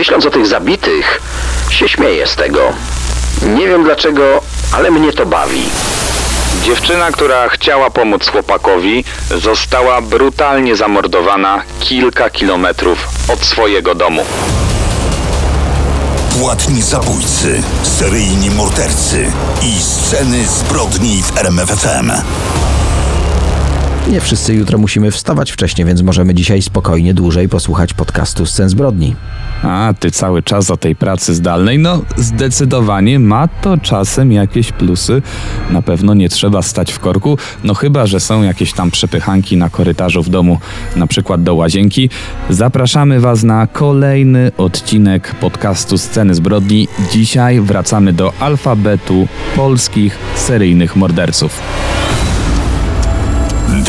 Myśląc o tych zabitych, się śmieję z tego. Nie wiem dlaczego, ale mnie to bawi. Dziewczyna, która chciała pomóc chłopakowi, została brutalnie zamordowana kilka kilometrów od swojego domu. Płatni zabójcy, seryjni mordercy i sceny zbrodni w RMFFM. Nie wszyscy jutro musimy wstawać wcześniej, więc możemy dzisiaj spokojnie dłużej posłuchać podcastu Scen Zbrodni. A ty cały czas o tej pracy zdalnej? No, zdecydowanie ma to czasem jakieś plusy. Na pewno nie trzeba stać w korku, no chyba, że są jakieś tam przepychanki na korytarzu w domu, na przykład do łazienki. Zapraszamy Was na kolejny odcinek podcastu Sceny Zbrodni. Dzisiaj wracamy do alfabetu polskich seryjnych morderców.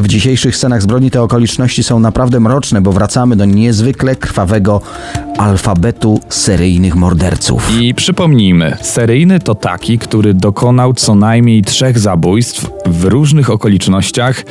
W dzisiejszych scenach zbrodni te okoliczności są naprawdę mroczne, bo wracamy do niezwykle krwawego alfabetu seryjnych morderców. I przypomnijmy, seryjny to taki, który dokonał co najmniej trzech zabójstw w różnych okolicznościach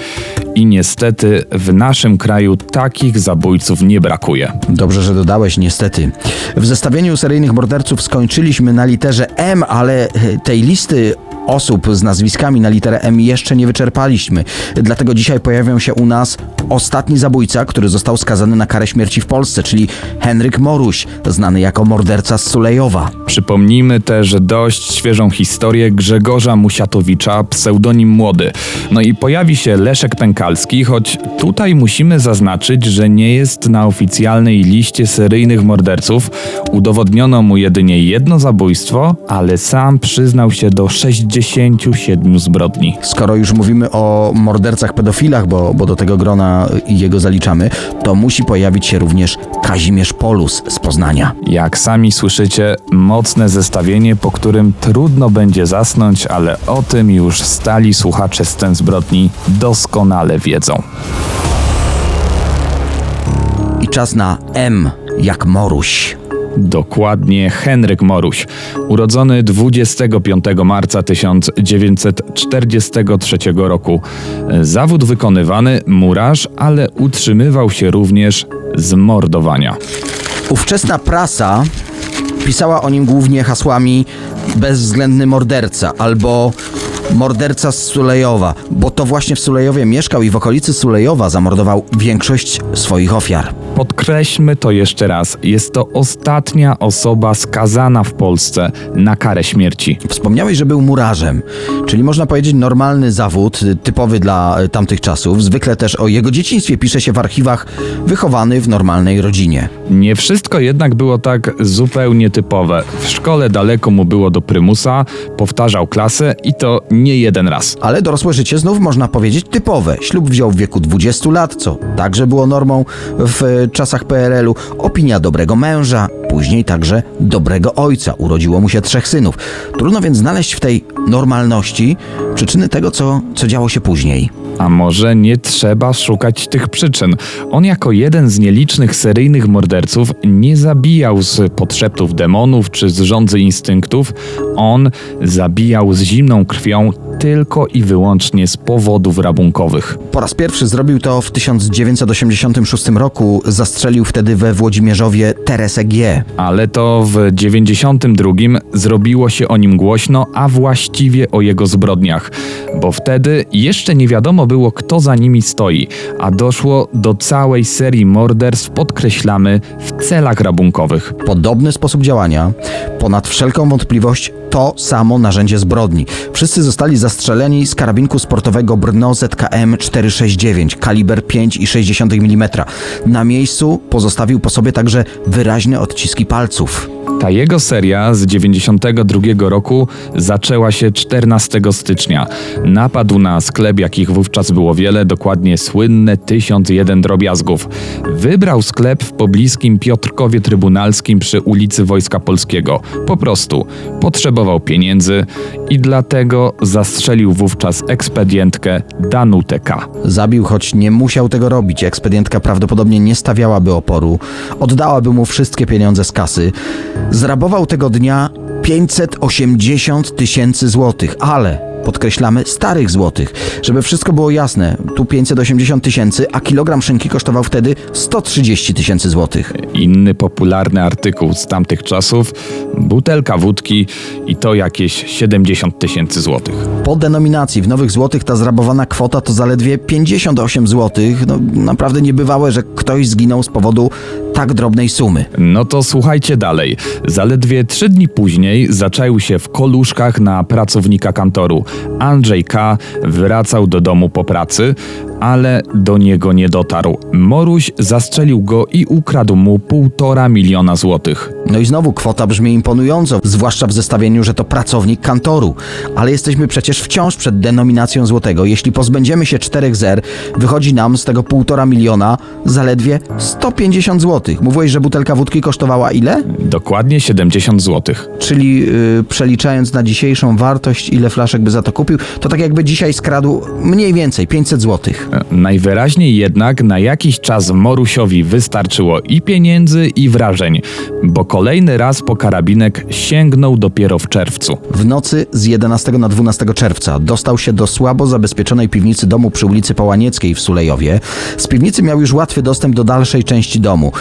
i niestety w naszym kraju takich zabójców nie brakuje. Dobrze, że dodałeś, niestety. W zestawieniu seryjnych morderców skończyliśmy na literze M, ale tej listy osób z nazwiskami na literę M jeszcze nie wyczerpaliśmy. Dlatego dzisiaj pojawią się u nas ostatni zabójca, który został skazany na karę śmierci w Polsce, czyli Henryk Moruś, znany jako morderca z Sulejowa. Przypomnijmy też dość świeżą historię Grzegorza Musiatowicza, pseudonim Młody. No i pojawi się Leszek Pękalski, choć tutaj musimy zaznaczyć, że nie jest na oficjalnej liście seryjnych morderców. Udowodniono mu jedynie jedno zabójstwo, ale sam przyznał się do 67 zbrodni. Skoro już mówimy o mordercach pedofilach, bo, bo do tego grona jego zaliczamy, to musi pojawić się również Kazimierz Polus z Poznania. Jak sami słyszycie, mocne zestawienie, po którym trudno będzie zasnąć, ale o tym już stali słuchacze scen zbrodni doskonale wiedzą. I czas na M jak Moruś. Dokładnie Henryk Moruś, urodzony 25 marca 1943 roku. Zawód wykonywany murarz, ale utrzymywał się również z mordowania. Ówczesna prasa pisała o nim głównie hasłami bezwzględny morderca albo morderca z Sulejowa, bo to właśnie w Sulejowie mieszkał i w okolicy Sulejowa zamordował większość swoich ofiar. Podkreślmy to jeszcze raz. Jest to ostatnia osoba skazana w Polsce na karę śmierci. Wspomniałeś, że był murarzem, czyli można powiedzieć normalny zawód, typowy dla tamtych czasów. Zwykle też o jego dzieciństwie pisze się w archiwach, wychowany w normalnej rodzinie. Nie wszystko jednak było tak zupełnie typowe. W szkole daleko mu było do prymusa, powtarzał klasę i to nie jeden raz. Ale dorosłe życie znów można powiedzieć typowe. Ślub wziął w wieku 20 lat, co także było normą w czasach PRL-u. Opinia dobrego męża, później także dobrego ojca. Urodziło mu się trzech synów. Trudno więc znaleźć w tej normalności przyczyny tego, co, co działo się później. A może nie trzeba szukać tych przyczyn? On jako jeden z nielicznych seryjnych morderców nie zabijał z podszeptów demonów czy z rządzy instynktów. On zabijał z zimną krwią tylko i wyłącznie z powodów rabunkowych. Po raz pierwszy zrobił to w 1986 roku. Zastrzelił wtedy we Włodzimierzowie Teresę G. Ale to w 92 zrobiło się o nim głośno, a właściwie o jego zbrodniach, bo wtedy jeszcze nie wiadomo było, kto za nimi stoi, a doszło do całej serii morderstw, podkreślamy, w celach rabunkowych. Podobny sposób działania, ponad wszelką wątpliwość, to samo narzędzie zbrodni. Wszyscy zostali zastrzeleni z karabinku sportowego Brno ZKM 469, kaliber 5,6 mm. Na miejscu pozostawił po sobie także wyraźne odciski palców. Ta jego seria z 92 roku zaczęła się 14 stycznia. Napadł na sklep, jakich wówczas było wiele, dokładnie słynne 1001 drobiazgów. Wybrał sklep w pobliskim Piotrkowie Trybunalskim przy ulicy Wojska Polskiego. Po prostu potrzebował pieniędzy i dlatego zastrzelił wówczas ekspedientkę Danutę K. Zabił, choć nie musiał tego robić. Ekspedientka prawdopodobnie nie stawiałaby oporu. Oddałaby mu wszystkie pieniądze z kasy. Zrabował tego dnia 580 tysięcy złotych, ale podkreślamy starych złotych. Żeby wszystko było jasne, tu 580 tysięcy, a kilogram szynki kosztował wtedy 130 tysięcy złotych. Inny popularny artykuł z tamtych czasów, butelka wódki i to jakieś 70 tysięcy złotych. Po denominacji w nowych złotych ta zrabowana kwota to zaledwie 58 złotych. No, naprawdę niebywałe, że ktoś zginął z powodu tak drobnej sumy. No to słuchajcie dalej. Zaledwie trzy dni później zaczaił się w koluszkach na pracownika kantoru. Andrzej K. wracał do domu po pracy, ale do niego nie dotarł. Moruś zastrzelił go i ukradł mu półtora miliona złotych. No i znowu kwota brzmi imponująco, zwłaszcza w zestawieniu, że to pracownik kantoru. Ale jesteśmy przecież wciąż przed denominacją złotego. Jeśli pozbędziemy się czterech zer, wychodzi nam z tego półtora miliona zaledwie 150 złotych. Mówiłeś, że butelka wódki kosztowała ile? Dokładnie 70 złotych. Czyli yy, przeliczając na dzisiejszą wartość, ile flaszek by za to kupił, to tak jakby dzisiaj skradł mniej więcej 500 złotych. Najwyraźniej jednak na jakiś czas Morusiowi wystarczyło i pieniędzy, i wrażeń, bo kolejny raz po karabinek sięgnął dopiero w czerwcu. W nocy z 11 na 12 czerwca dostał się do słabo zabezpieczonej piwnicy domu przy ulicy Połanieckiej w Sulejowie. Z piwnicy miał już łatwy dostęp do dalszej części domu.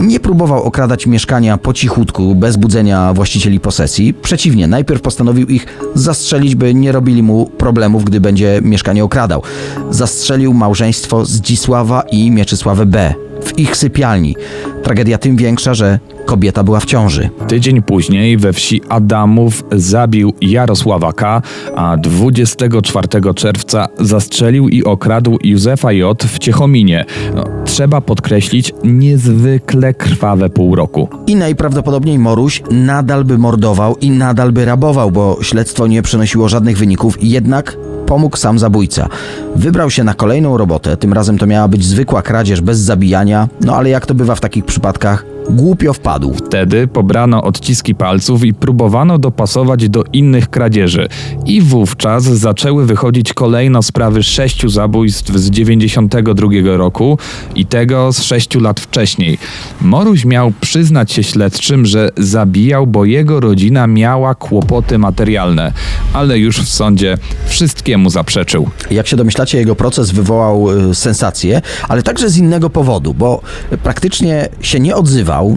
Nie próbował okradać mieszkania po cichutku, bez budzenia właścicieli posesji. Przeciwnie, najpierw postanowił ich zastrzelić, by nie robili mu problemów, gdy będzie mieszkanie okradał. Zastrzelił małżeństwo Zdzisława i Mieczysławę B. w ich sypialni. Tragedia tym większa, że kobieta była w ciąży. Tydzień później we wsi Adamów zabił Jarosława K., a 24 czerwca zastrzelił i okradł Józefa J. w Ciechominie. No, trzeba podkreślić niezwykle krwawe pół roku. I najprawdopodobniej Moruś nadal by mordował i nadal by rabował, bo śledztwo nie przynosiło żadnych wyników, jednak pomógł sam zabójca. Wybrał się na kolejną robotę, tym razem to miała być zwykła kradzież bez zabijania, no ale jak to bywa w takich przypadkach, głupio wpadł. Wtedy pobrano odciski palców i próbowano dopasować do innych kradzieży. I wówczas zaczęły wychodzić kolejno sprawy sześciu zabójstw z 92 roku i tego z sześciu lat wcześniej. Moruś miał przyznać się śledczym, że zabijał, bo jego rodzina miała kłopoty materialne, ale już w sądzie wszystkiemu zaprzeczył. Jak się domyślacie, jego proces wywołał y, sensację, ale także z innego powodu, bo praktycznie się nie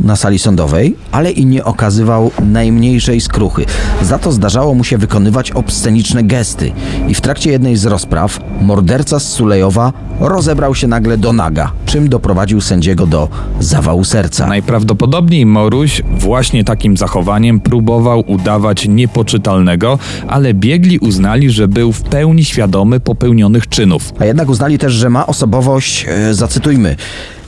na sali sądowej, ale i nie okazywał najmniejszej skruchy. Za to zdarzało mu się wykonywać obsceniczne gesty. I w trakcie jednej z rozpraw morderca z Sulejowa rozebrał się nagle do naga, czym doprowadził sędziego do zawału serca. Najprawdopodobniej Moruś właśnie takim zachowaniem próbował udawać niepoczytalnego, ale biegli uznali, że był w pełni świadomy popełnionych czynów. A jednak uznali też, że ma osobowość, e, zacytujmy,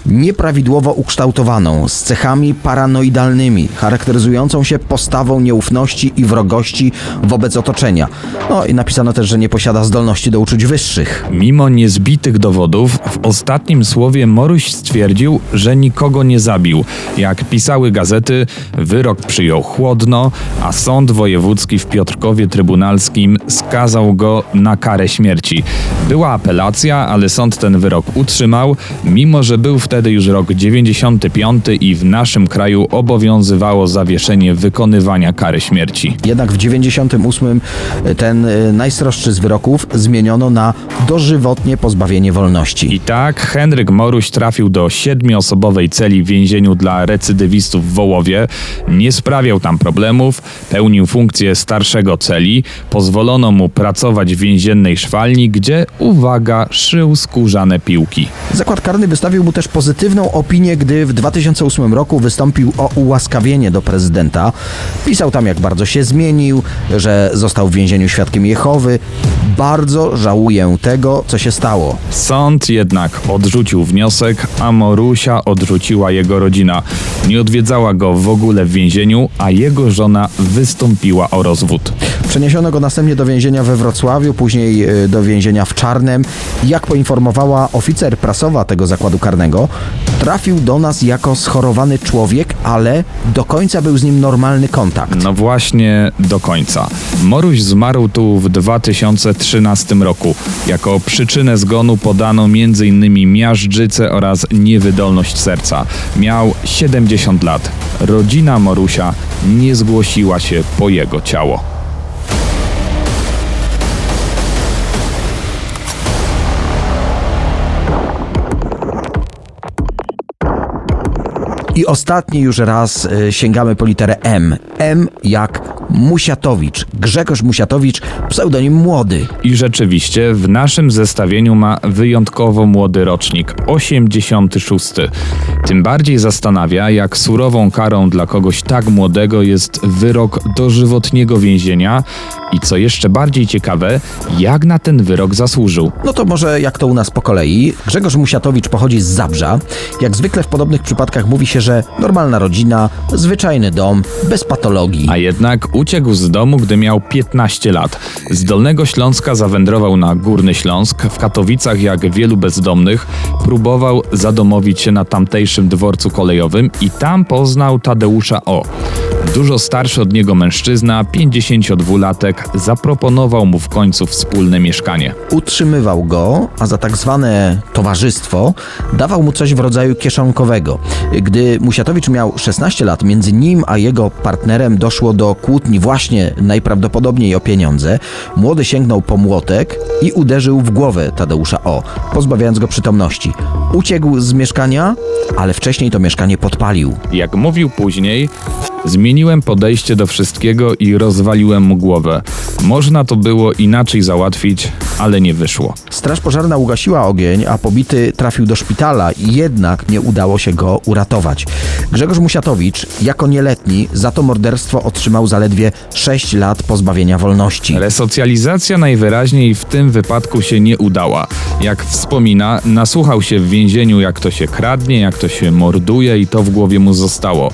nieprawidłowo ukształtowaną, z cechami paranoidalnymi, charakteryzującą się postawą nieufności i wrogości wobec otoczenia. No i napisano też, że nie posiada zdolności do uczuć wyższych. Mimo niezbitych dowodów, w ostatnim słowie Moruś stwierdził, że nikogo nie zabił. Jak pisały gazety, wyrok przyjął chłodno, a sąd wojewódzki w Piotrkowie Trybunalskim skazał go na karę śmierci. Była apelacja, ale sąd ten wyrok utrzymał, mimo że był wtedy już rok 95 i w naszym kraju obowiązywało zawieszenie wykonywania kary śmierci. Jednak w 98 ten y, najsroższy z wyroków zmieniono na dożywotnie pozbawienie wolności. I tak Henryk Moruś trafił do siedmioosobowej celi w więzieniu dla recydywistów w Wołowie. Nie sprawiał tam problemów, pełnił funkcję starszego celi. Pozwolono mu pracować w więziennej szwalni, gdzie, uwaga, szył skórzane piłki. Zakład karny wystawił mu też pozytywną opinię, gdy w 2008 roku wystąpił o ułaskawienie do prezydenta. Pisał tam, jak bardzo się zmienił, że został w więzieniu świadkiem Jehowy. Bardzo żałuję tego, co się stało. Sąd jednak odrzucił wniosek, a Morusia odrzuciła jego rodzina. Nie odwiedzała go w ogóle w więzieniu, a jego żona wystąpiła o rozwód. Przeniesiono go następnie do więzienia we Wrocławiu, później y, do więzienia w Czarnem. Jak poinformowała oficer prasowa tego zakładu karnego, trafił do nas jako schorowany człowiek, ale do końca był z nim normalny kontakt. No właśnie do końca. Moruś zmarł tu w 2013 roku. Jako przyczynę zgonu podano m.in. miażdżycę oraz niewydolność serca. Miał 70 lat. Rodzina Morusia nie zgłosiła się po jego ciało. I ostatni już raz y, sięgamy po literę M. M jak Musiatowicz. Grzegorz Musiatowicz, pseudonim młody. I rzeczywiście w naszym zestawieniu ma wyjątkowo młody rocznik 86. Tym bardziej zastanawia, jak surową karą dla kogoś tak młodego jest wyrok dożywotniego więzienia i co jeszcze bardziej ciekawe, jak na ten wyrok zasłużył. No to może jak to u nas po kolei. Grzegorz Musiatowicz pochodzi z Zabrza. Jak zwykle w podobnych przypadkach mówi się, że normalna rodzina, zwyczajny dom, bez patologii. A jednak uciekł z domu, gdy miał 15 lat. Z Dolnego Śląska zawędrował na Górny Śląsk. W Katowicach, jak wielu bezdomnych, próbował zadomowić się na tamtejszym dworcu kolejowym i tam poznał Tadeusza O. Dużo starszy od niego mężczyzna, 52-latek, zaproponował mu w końcu wspólne mieszkanie. Utrzymywał go, a za tak zwane towarzystwo dawał mu coś w rodzaju kieszonkowego. Gdy Musiatowicz miał 16 lat, między nim a jego partnerem doszło do kłótni właśnie najprawdopodobniej o pieniądze. Młody sięgnął po młotek i uderzył w głowę Tadeusza O, pozbawiając go przytomności. Uciekł z mieszkania, ale wcześniej to mieszkanie podpalił. Jak mówił później, zmieniłem podejście do wszystkiego i rozwaliłem mu głowę. Można to było inaczej załatwić, ale nie wyszło. Straż pożarna ugasiła ogień, a pobity trafił do szpitala i jednak nie udało się go uratować. Grzegorz Musiatowicz, jako nieletni, za to morderstwo otrzymał zaledwie 6 lat pozbawienia wolności. Resocjalizacja najwyraźniej w tym wypadku się nie udała. Jak wspomina, nasłuchał się w więzieniu, jak to się kradnie, jak to się morduje i to w głowie mu zostało.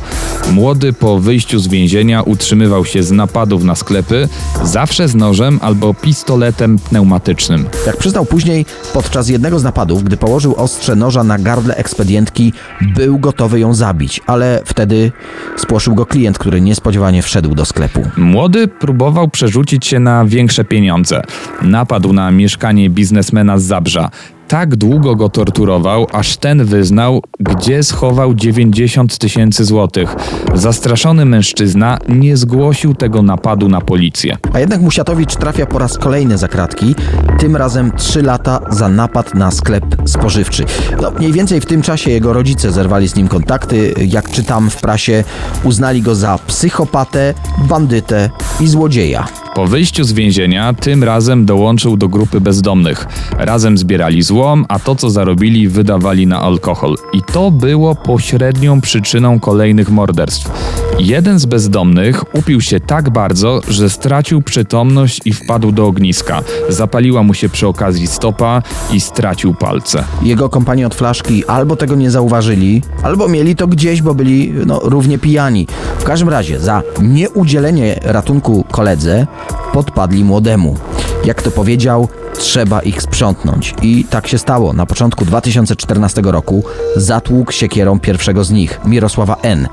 Młody po wyjściu z więzienia utrzymywał się z napadów na sklepy, zawsze z nożem albo pistoletem pneumatycznym. Jak przyznał później, podczas jednego z napadów, gdy położył ostrze noża na gardle ekspedientki, był gotowy ją zabić, ale wtedy spłoszył go klient, który niespodziewanie wszedł do sklepu. Młody próbował przerzucić się na większe pieniądze. Napadł na mieszkanie biznesmena z Zabrza. Tak długo go torturował, aż ten wyznał, gdzie schował 90 tysięcy złotych. Zastraszony mężczyzna nie zgłosił tego napadu na policję. A jednak Musiatowicz trafia po raz kolejny za kratki, tym razem 3 lata za napad na sklep spożywczy. No, mniej więcej w tym czasie jego rodzice zerwali z nim kontakty. Jak czytam w prasie, uznali go za psychopatę, bandytę i złodzieja. Po wyjściu z więzienia tym razem dołączył do grupy bezdomnych. Razem zbierali złom, a to co zarobili wydawali na alkohol. I to było pośrednią przyczyną kolejnych morderstw. Jeden z bezdomnych upił się tak bardzo, że stracił przytomność i wpadł do ogniska. Zapaliła mu się przy okazji stopa i stracił palce. Jego kompanii od flaszki albo tego nie zauważyli, albo mieli to gdzieś, bo byli no, równie pijani. W każdym razie za nieudzielenie ratunku koledze podpadli młodemu. Jak to powiedział, trzeba ich sprzątnąć. I tak się stało. Na początku 2014 roku zatłukł siekierą pierwszego z nich, Mirosława N.,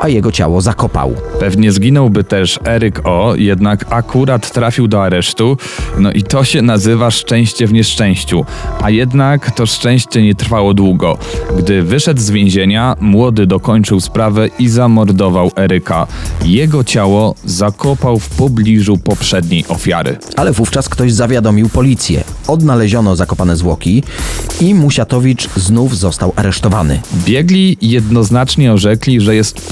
a jego ciało zakopał. Pewnie zginąłby też Eryk O, jednak akurat trafił do aresztu. No i to się nazywa szczęście w nieszczęściu. A jednak to szczęście nie trwało długo. Gdy wyszedł z więzienia, młody dokończył sprawę i zamordował Eryka. Jego ciało zakopał w pobliżu poprzedniej ofiary. Ale wówczas ktoś zawiadomił policję. Odnaleziono zakopane zwłoki i Musiatowicz znów został aresztowany. Biegli jednoznacznie orzekli, że jest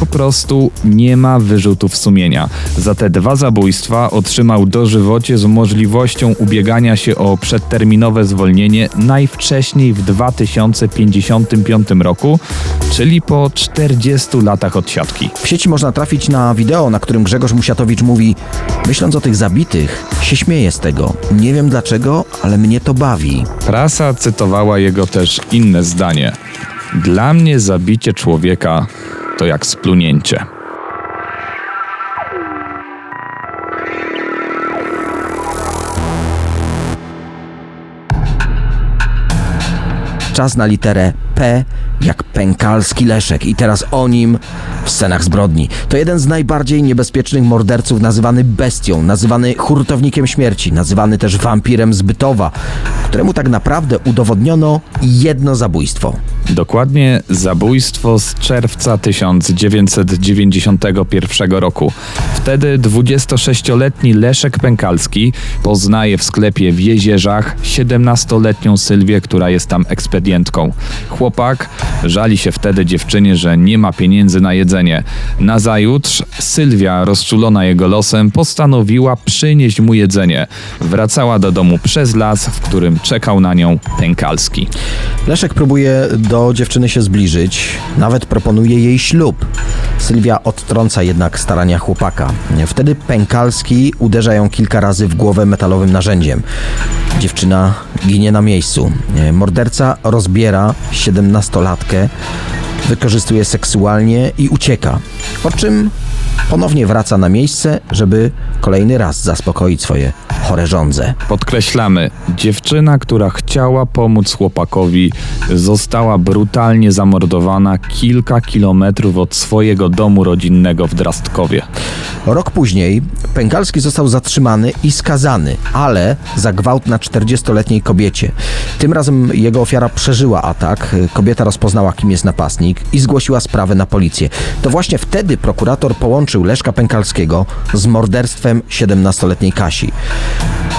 Po prostu nie ma wyrzutów sumienia. Za te dwa zabójstwa otrzymał dożywocie z możliwością ubiegania się o przedterminowe zwolnienie najwcześniej w 2055 roku, czyli po 40 latach odsiadki. W sieci można trafić na wideo, na którym Grzegorz Musiatowicz mówi: Myśląc o tych zabitych, się śmieję z tego. Nie wiem dlaczego, ale mnie to bawi. Prasa cytowała jego też inne zdanie. Dla mnie zabicie człowieka to jak splunięcie. Czas na literę P jak pękalski Leszek i teraz o nim w scenach zbrodni. To jeden z najbardziej niebezpiecznych morderców nazywany bestią, nazywany hurtownikiem śmierci, nazywany też wampirem z Bytowa, któremu tak naprawdę udowodniono jedno zabójstwo. Dokładnie zabójstwo z czerwca 1991 roku. Wtedy 26-letni Leszek Pękalski poznaje w sklepie w Jezierzach 17-letnią Sylwię, która jest tam ekspedientką. Chłopak żali się wtedy dziewczynie, że nie ma pieniędzy na jedzenie. Nazajutrz Sylwia, rozczulona jego losem, postanowiła przynieść mu jedzenie. Wracała do domu przez las, w którym czekał na nią Pękalski. Leszek próbuje do dziewczyny się zbliżyć, nawet proponuje jej ślub. Sylwia odtrąca jednak starania chłopaka. Wtedy Pękalski uderza ją kilka razy w głowę metalowym narzędziem. Dziewczyna ginie na miejscu. Morderca rozbiera 17-latkę, wykorzystuje seksualnie i ucieka. Po czym ponownie wraca na miejsce, żeby kolejny raz zaspokoić swoje chore żądze. Podkreślamy, dziewczyna, która chciała pomóc chłopakowi, została brutalnie zamordowana kilka kilometrów od swojego domu rodzinnego w Drastkowie. Rok później Pękalski został zatrzymany i skazany, ale za gwałt na 40-letniej kobiecie. Tym razem jego ofiara przeżyła atak, kobieta rozpoznała kim jest napastnik i zgłosiła sprawę na policję. To właśnie wtedy prokurator połączył Leszka Pękalskiego z morderstwem 17-letniej Kasi.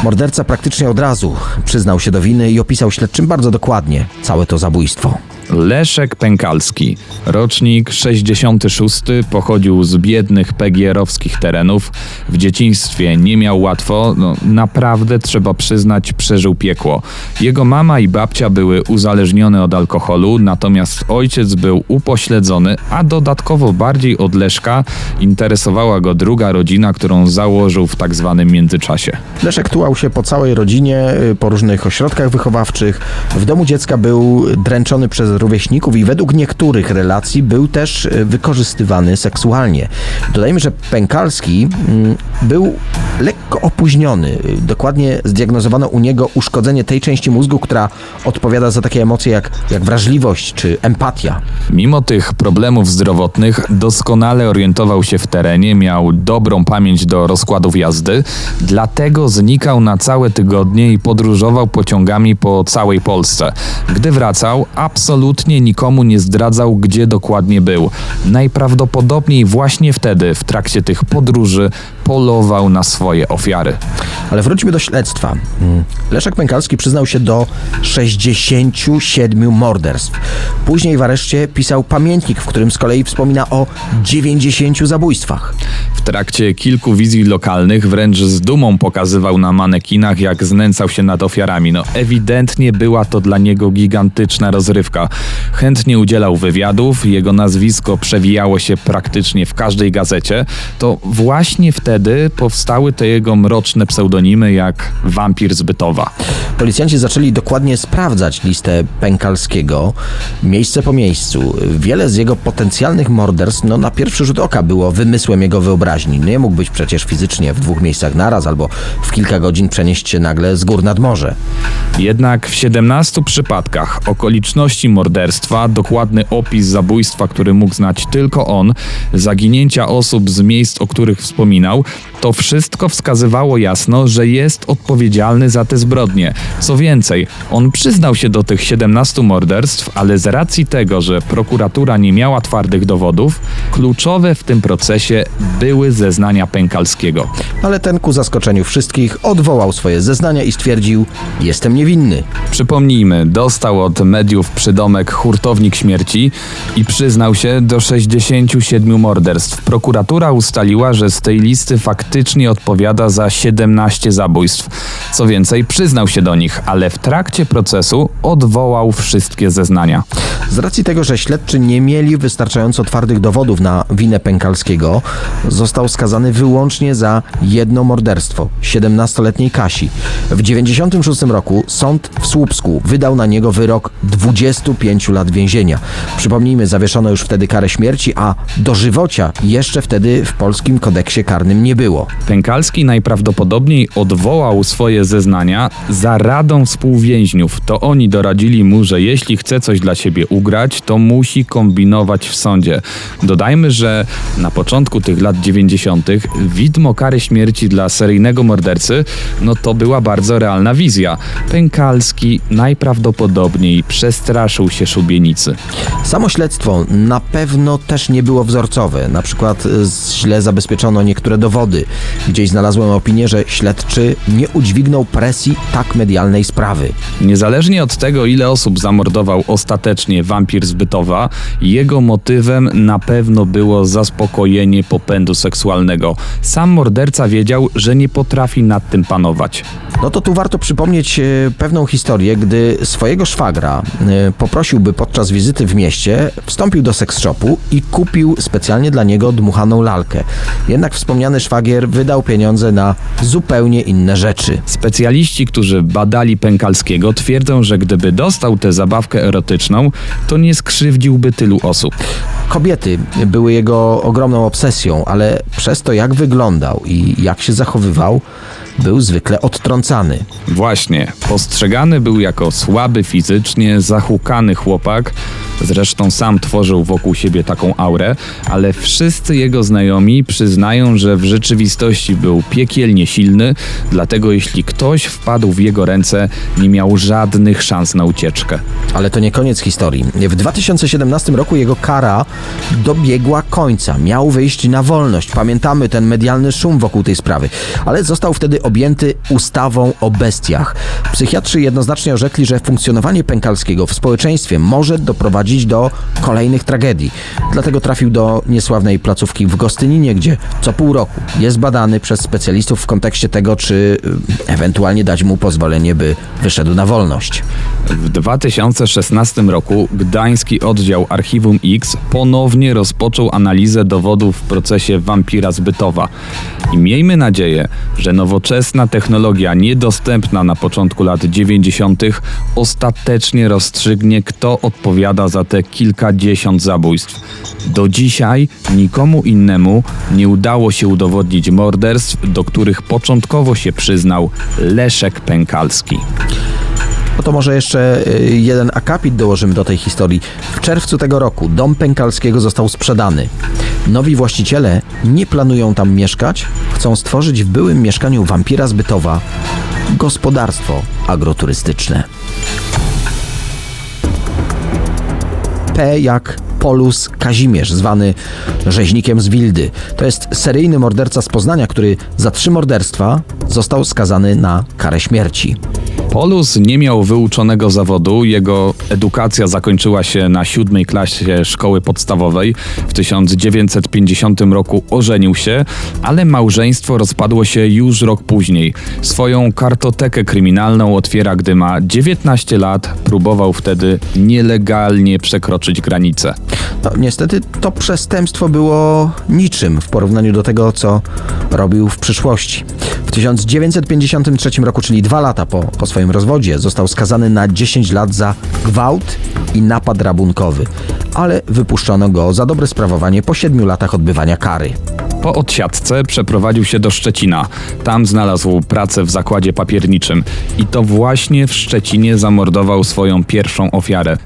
Morderca praktycznie od razu przyznał się do winy i opisał śledczym bardzo dokładnie całe to zabójstwo. Leszek Pękalski, rocznik 66, pochodził z biednych pegierowskich terenów. W dzieciństwie nie miał łatwo, no, naprawdę trzeba przyznać, przeżył piekło. Jego mama i babcia były uzależnione od alkoholu, natomiast ojciec był upośledzony, a dodatkowo bardziej od Leszka interesowała go druga rodzina, którą założył w tak zwanym międzyczasie. Leszek tułał się po całej rodzinie, po różnych ośrodkach wychowawczych. W domu dziecka był dręczony przez rówieśników i według niektórych relacji był też e, wykorzystywany seksualnie. Dodajmy, że Pękalski mm, był lekko opóźniony. Dokładnie zdiagnozowano u niego uszkodzenie tej części mózgu, która odpowiada za takie emocje jak, jak wrażliwość czy empatia. Mimo tych problemów zdrowotnych doskonale orientował się w terenie, miał dobrą pamięć do rozkładów jazdy, dlatego znikał na całe tygodnie i podróżował pociągami po całej Polsce. Gdy wracał, absolutnie nikomu nie zdradzał, gdzie dokładnie był. Najprawdopodobniej właśnie wtedy, w trakcie tych podróży, polował na swoje ofiary. Ale wróćmy do śledztwa. Leszek Pękalski przyznał się do 67 morderstw. Później w areszcie pisał pamiętnik, w którym z kolei wspomina o 90 zabójstwach. W trakcie kilku wizji lokalnych wręcz z dumą pokazywał na manekinach, jak znęcał się nad ofiarami. No ewidentnie była to dla niego gigantyczna rozrywka. Chętnie udzielał wywiadów, jego nazwisko przewijało się praktycznie w każdej gazecie. To właśnie wtedy powstały te jego mroczne pseudonimy jak wampir z Bytowa. Policjanci zaczęli dokładnie sprawdzać listę Pękalskiego, miejsce po miejscu. Wiele z jego potencjalnych morderstw, no na pierwszy rzut oka było wymysłem jego wyobraźni. Nie mógł być przecież fizycznie w dwóch miejscach naraz albo w kilka godzin przenieść się nagle z gór nad morze. Jednak w 17 przypadkach okoliczności morderstwa, dokładny opis zabójstwa, który mógł znać tylko on, zaginięcia osób z miejsc, o których wspominał, to wszystko wskazywało jasno, że jest odpowiedzialny za te zbrodnie. Co więcej, on przyznał się do tych 17 morderstw, ale z racji tego, że prokuratura nie miała twardych dowodów, kluczowe w tym procesie były zeznania Pękalskiego. Ale ten ku zaskoczeniu wszystkich odwołał swoje zeznania i stwierdził: Jestem niewinny. Przypomnijmy, dostał od mediów przydomek hurtownik śmierci i przyznał się do 67 morderstw. Prokuratura ustaliła, że z tej listy faktycznie odpowiada za 17 zabójstw. Co więcej, przyznał się do nich, ale w trakcie procesu odwołał wszystkie zeznania. Z racji tego, że śledczy nie mieli wystarczająco twardych dowodów na winę Pękalskiego, został skazany wyłącznie za jedno morderstwo 17-letniej Kasi. W 96 roku sąd w Słupsku wydał na niego wyrok 25 lat więzienia. Przypomnijmy, zawieszono już wtedy karę śmierci, a dożywocia jeszcze wtedy w polskim kodeksie karnym nie było. Pękalski najprawdopodobniej odwołał swoje zeznania za radą współwięźniów. To oni doradzili mu, że jeśli chce coś dla siebie ugrać, to musi kombinować w sądzie. Dodajmy, że na początku tych lat 90. widmo kary śmierci dla seryjnego mordercy, no to była bardzo realna wizja. Pękalski najprawdopodobniej przestraszył się szubienicy. Samo śledztwo na pewno też nie było wzorcowe. Na przykład y, źle zabezpieczono niektóre dowody. Gdzieś znalazłem opinię, że śledczy nie udźwignął presji tak medialnej sprawy. Niezależnie od tego, ile osób zamordował ostatecznie wampir z Bytowa, jego motywem na pewno było zaspokojenie popędu seksualnego. Sam morderca wiedział, że nie potrafi nad tym panować. No to tu warto przypomnieć e, pewną historię, gdy swojego szwagra e, poprosił, by podczas wizyty w mieście wstąpił do seks shopu i kupił specjalnie dla niego dmuchaną lalkę. Jednak wspomniany szwagier wydał pieniądze na zupełnie inne rzeczy. Specjaliści, którzy badali Pękalskiego, twierdzą, że gdyby dostał tę zabawkę erotyczną, to nie skrzywdziłby tylu osób. Kobiety były jego ogromną obsesją, ale przez to jak wyglądał i jak się zachowywał, był zwykle odtrącany. Właśnie, postrzegany był jako słaby fizycznie, zahukany chłopak. Zresztą sam tworzył wokół siebie taką aurę, ale wszyscy jego znajomi przyznają, że w rzeczywistości był piekielnie silny, dlatego jeśli ktoś wpadł w jego ręce, nie miał żadnych szans na ucieczkę. Ale to nie koniec historii. W 2017 roku jego kara dobiegła końca. Miał wyjść na wolność. Pamiętamy ten medialny szum wokół tej sprawy, ale został wtedy objęty ustawą o bestiach. Psychiatrzy jednoznacznie orzekli, że funkcjonowanie Pękalskiego w społeczeństwie może doprowadzić do kolejnych tragedii. Dlatego trafił do niesławnej placówki w Gostyninie, gdzie co pół roku jest badany przez specjalistów w kontekście tego, czy y, ewentualnie dać mu pozwolenie, by wyszedł na wolność. W 2016 roku Gdański Oddział Archiwum X ponownie rozpoczął analizę dowodów w procesie wampira zbytowa. I miejmy nadzieję, że nowoczesna technologia niedostępna na początku lat 90. ostatecznie rozstrzygnie, kto odpowiada za te kilkadziesiąt zabójstw. Do dzisiaj nikomu innemu nie udało się udowodnić morderstw, do których początkowo się przyznał Leszek Pękalski. No to może jeszcze y, jeden akapit dołożymy do tej historii. W czerwcu tego roku dom Pękalskiego został sprzedany. Nowi właściciele nie planują tam mieszkać, chcą stworzyć w byłym mieszkaniu wampira z Bytowa gospodarstwo agroturystyczne. P jak Polus Kazimierz, zwany rzeźnikiem z Wildy. To jest seryjny morderca z Poznania, który za trzy morderstwa został skazany na karę śmierci. Polus nie miał wyuczonego zawodu. Jego edukacja zakończyła się na siódmej klasie szkoły podstawowej. W 1950 roku ożenił się, ale małżeństwo rozpadło się już rok później. Swoją kartotekę kryminalną otwiera, gdy ma 19 lat. Próbował wtedy nielegalnie przekroczyć granicę. No, niestety to przestępstwo było niczym w porównaniu do tego, co robił w przyszłości. W 1953 roku, czyli dwa lata po, po swoim rozwodzie, został skazany na 10 lat za gwałt i napad rabunkowy, ale wypuszczono go za dobre sprawowanie po 7 latach odbywania kary. Po odsiadce przeprowadził się do Szczecina. Tam znalazł pracę w zakładzie papierniczym. I to właśnie w Szczecinie zamordował swoją pierwszą ofiarę.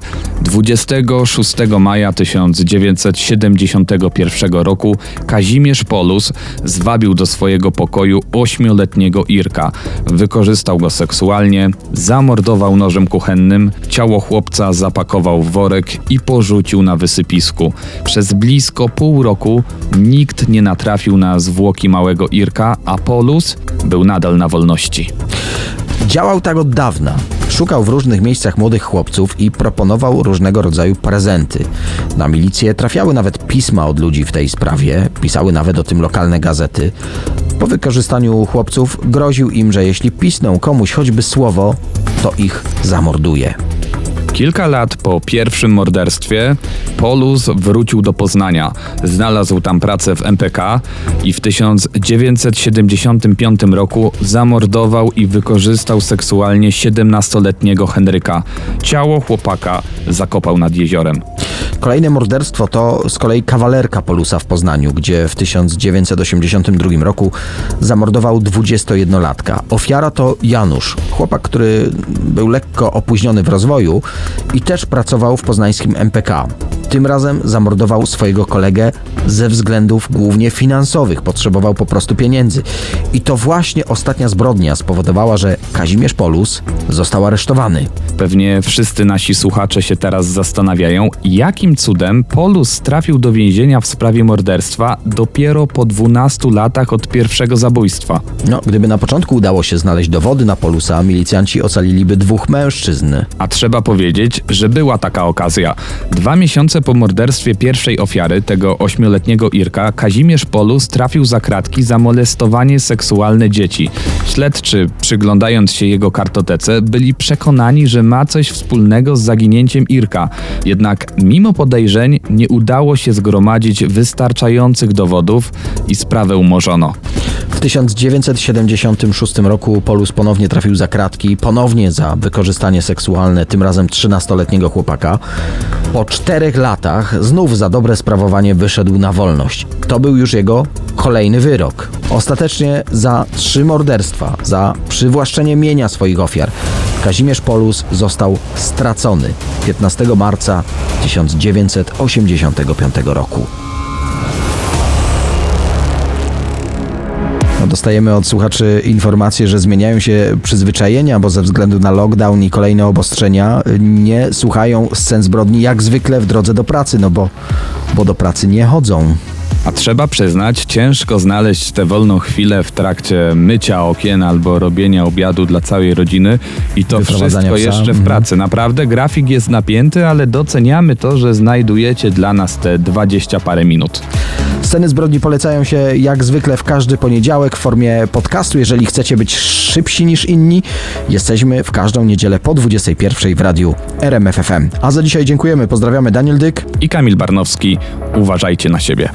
26 maja 1971 roku Kazimierz Polus zwabił do swojego pokoju ośmioletniego Irka. Wykorzystał go seksualnie, zamordował nożem kuchennym, ciało chłopca zapakował w worek i porzucił na wysypisku. Przez blisko pół roku nikt nie natrafił na zwłoki małego Irka, a Polus był nadal na wolności. Działał tak od dawna. Szukał w różnych miejscach młodych chłopców i proponował różnego rodzaju prezenty. Na milicję trafiały nawet pisma od ludzi w tej sprawie, pisały nawet o tym lokalne gazety. Po wykorzystaniu chłopców groził im, że jeśli pisną komuś choćby słowo, to ich zamorduje. Kilka lat po pierwszym morderstwie Polus wrócił do Poznania. Znalazł tam pracę w MPK i w 1975 roku zamordował i wykorzystał seksualnie 17-letniego Henryka. Ciało chłopaka zakopał nad jeziorem. Kolejne morderstwo to z kolei kawalerka Polusa w Poznaniu, gdzie w 1982 roku zamordował 21-latka. Ofiara to Janusz, chłopak, który był lekko opóźniony w rozwoju i też pracował w poznańskim MPK. Tym razem zamordował swojego kolegę ze względów głównie finansowych. Potrzebował po prostu pieniędzy. I to właśnie ostatnia zbrodnia spowodowała, że Kazimierz Polus został aresztowany. Pewnie wszyscy nasi słuchacze się teraz zastanawiają, jakim cudem Polus trafił do więzienia w sprawie morderstwa dopiero po 12 latach od pierwszego zabójstwa. No, gdyby na początku udało się znaleźć dowody na Polusa, milicjanci ocaliliby dwóch mężczyzn. A trzeba powiedzieć, że była taka okazja. Dwa miesiące po morderstwie pierwszej ofiary, tego ośmioletniego Irka, Kazimierz Polus trafił za kratki za molestowanie seksualne dzieci. Śledczy, przyglądając się jego kartotece, byli przekonani, że ma coś wspólnego z zaginięciem Irka. Jednak mimo podejrzeń nie udało się zgromadzić wystarczających dowodów i sprawę umorzono. W 1976 roku Polus ponownie trafił za kratki, ponownie za wykorzystanie seksualne, tym razem 13-letniego chłopaka. Po czterech latach znów za dobre sprawowanie wyszedł na wolność. To był już jego kolejny wyrok. Ostatecznie za trzy morderstwa, za przywłaszczenie mienia swoich ofiar, Kazimierz Polus został stracony 15 marca 1985 roku. Dostajemy od słuchaczy informację, że zmieniają się przyzwyczajenia, bo ze względu na lockdown i kolejne obostrzenia nie słuchają scen zbrodni jak zwykle w drodze do pracy, no bo, bo do pracy nie chodzą. A trzeba przyznać, ciężko znaleźć tę wolną chwilę w trakcie mycia okien albo robienia obiadu dla całej rodziny i to wszystko jeszcze w Mhm. pracy. Naprawdę grafik jest napięty, ale doceniamy to, że znajdujecie dla nas te 20 parę minut. Sceny zbrodni polecają się jak zwykle w każdy poniedziałek w formie podcastu. Jeżeli chcecie być szybsi niż inni, jesteśmy w każdą niedzielę po 21 w radiu RMFFM. A za dzisiaj dziękujemy. Pozdrawiamy Daniel Dyk. I Kamil Barnowski, uważajcie na siebie.